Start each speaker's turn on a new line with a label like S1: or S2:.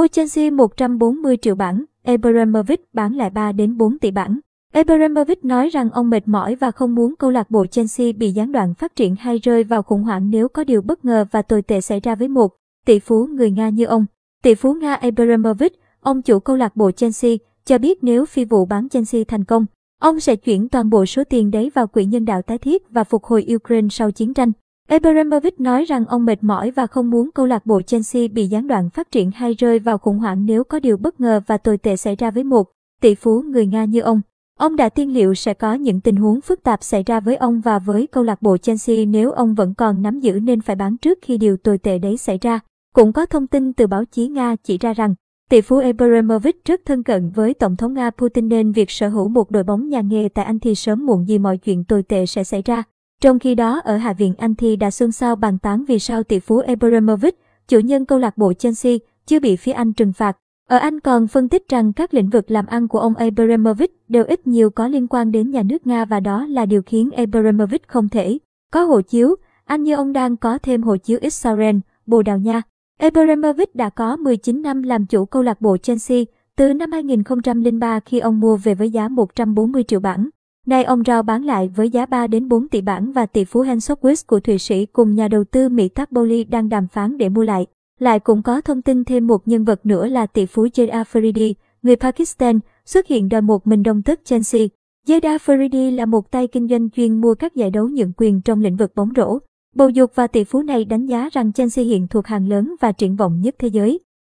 S1: Mua Chelsea 140 triệu bảng, Abramovich bán lại 3 đến 4 tỷ bảng. Abramovich nói rằng ông mệt mỏi và không muốn câu lạc bộ Chelsea bị gián đoạn phát triển hay rơi vào khủng hoảng nếu có điều bất ngờ và tồi tệ xảy ra với một tỷ phú người Nga như ông. Tỷ phú Nga Abramovich, ông chủ câu lạc bộ Chelsea, cho biết nếu phi vụ bán Chelsea thành công, ông sẽ chuyển toàn bộ số tiền đấy vào quỹ nhân đạo tái thiết và phục hồi Ukraine sau chiến tranh. Abramovich nói rằng ông mệt mỏi và không muốn câu lạc bộ Chelsea bị gián đoạn phát triển hay rơi vào khủng hoảng nếu có điều bất ngờ và tồi tệ xảy ra với một tỷ phú người Nga như ông. Ông đã tiên liệu sẽ có những tình huống phức tạp xảy ra với ông và với câu lạc bộ Chelsea nếu ông vẫn còn nắm giữ nên phải bán trước khi điều tồi tệ đấy xảy ra. Cũng có thông tin từ báo chí Nga chỉ ra rằng, tỷ phú Abramovich rất thân cận với Tổng thống Nga Putin nên việc sở hữu một đội bóng nhà nghề tại Anh thì sớm muộn gì mọi chuyện tồi tệ sẽ xảy ra. Trong khi đó ở Hạ viện Anh thì đã xôn xao bàn tán vì sao tỷ phú Abramovich, chủ nhân câu lạc bộ Chelsea, chưa bị phía Anh trừng phạt. Ở Anh còn phân tích rằng các lĩnh vực làm ăn của ông Abramovich đều ít nhiều có liên quan đến nhà nước Nga và đó là điều khiến Abramovich không thể có hộ chiếu. Anh như ông đang có thêm hộ chiếu Israel, Bồ Đào Nha. Abramovich đã có 19 năm làm chủ câu lạc bộ Chelsea từ năm 2003 khi ông mua về với giá 140 triệu bảng. Nay ông rao bán lại với giá 3 đến 4 tỷ bảng và tỷ phú Hans Sockwitz của Thụy Sĩ cùng nhà đầu tư Mỹ Tác Bowley đang đàm phán để mua lại. Lại cũng có thông tin thêm một nhân vật nữa là tỷ phú Jada Faridi, người Pakistan, xuất hiện đòi một mình đồng tất Chelsea. Jada Faridi là một tay kinh doanh chuyên mua các giải đấu nhượng quyền trong lĩnh vực bóng rổ. Bầu dục và tỷ phú này đánh giá rằng Chelsea hiện thuộc hàng lớn và triển vọng nhất thế giới.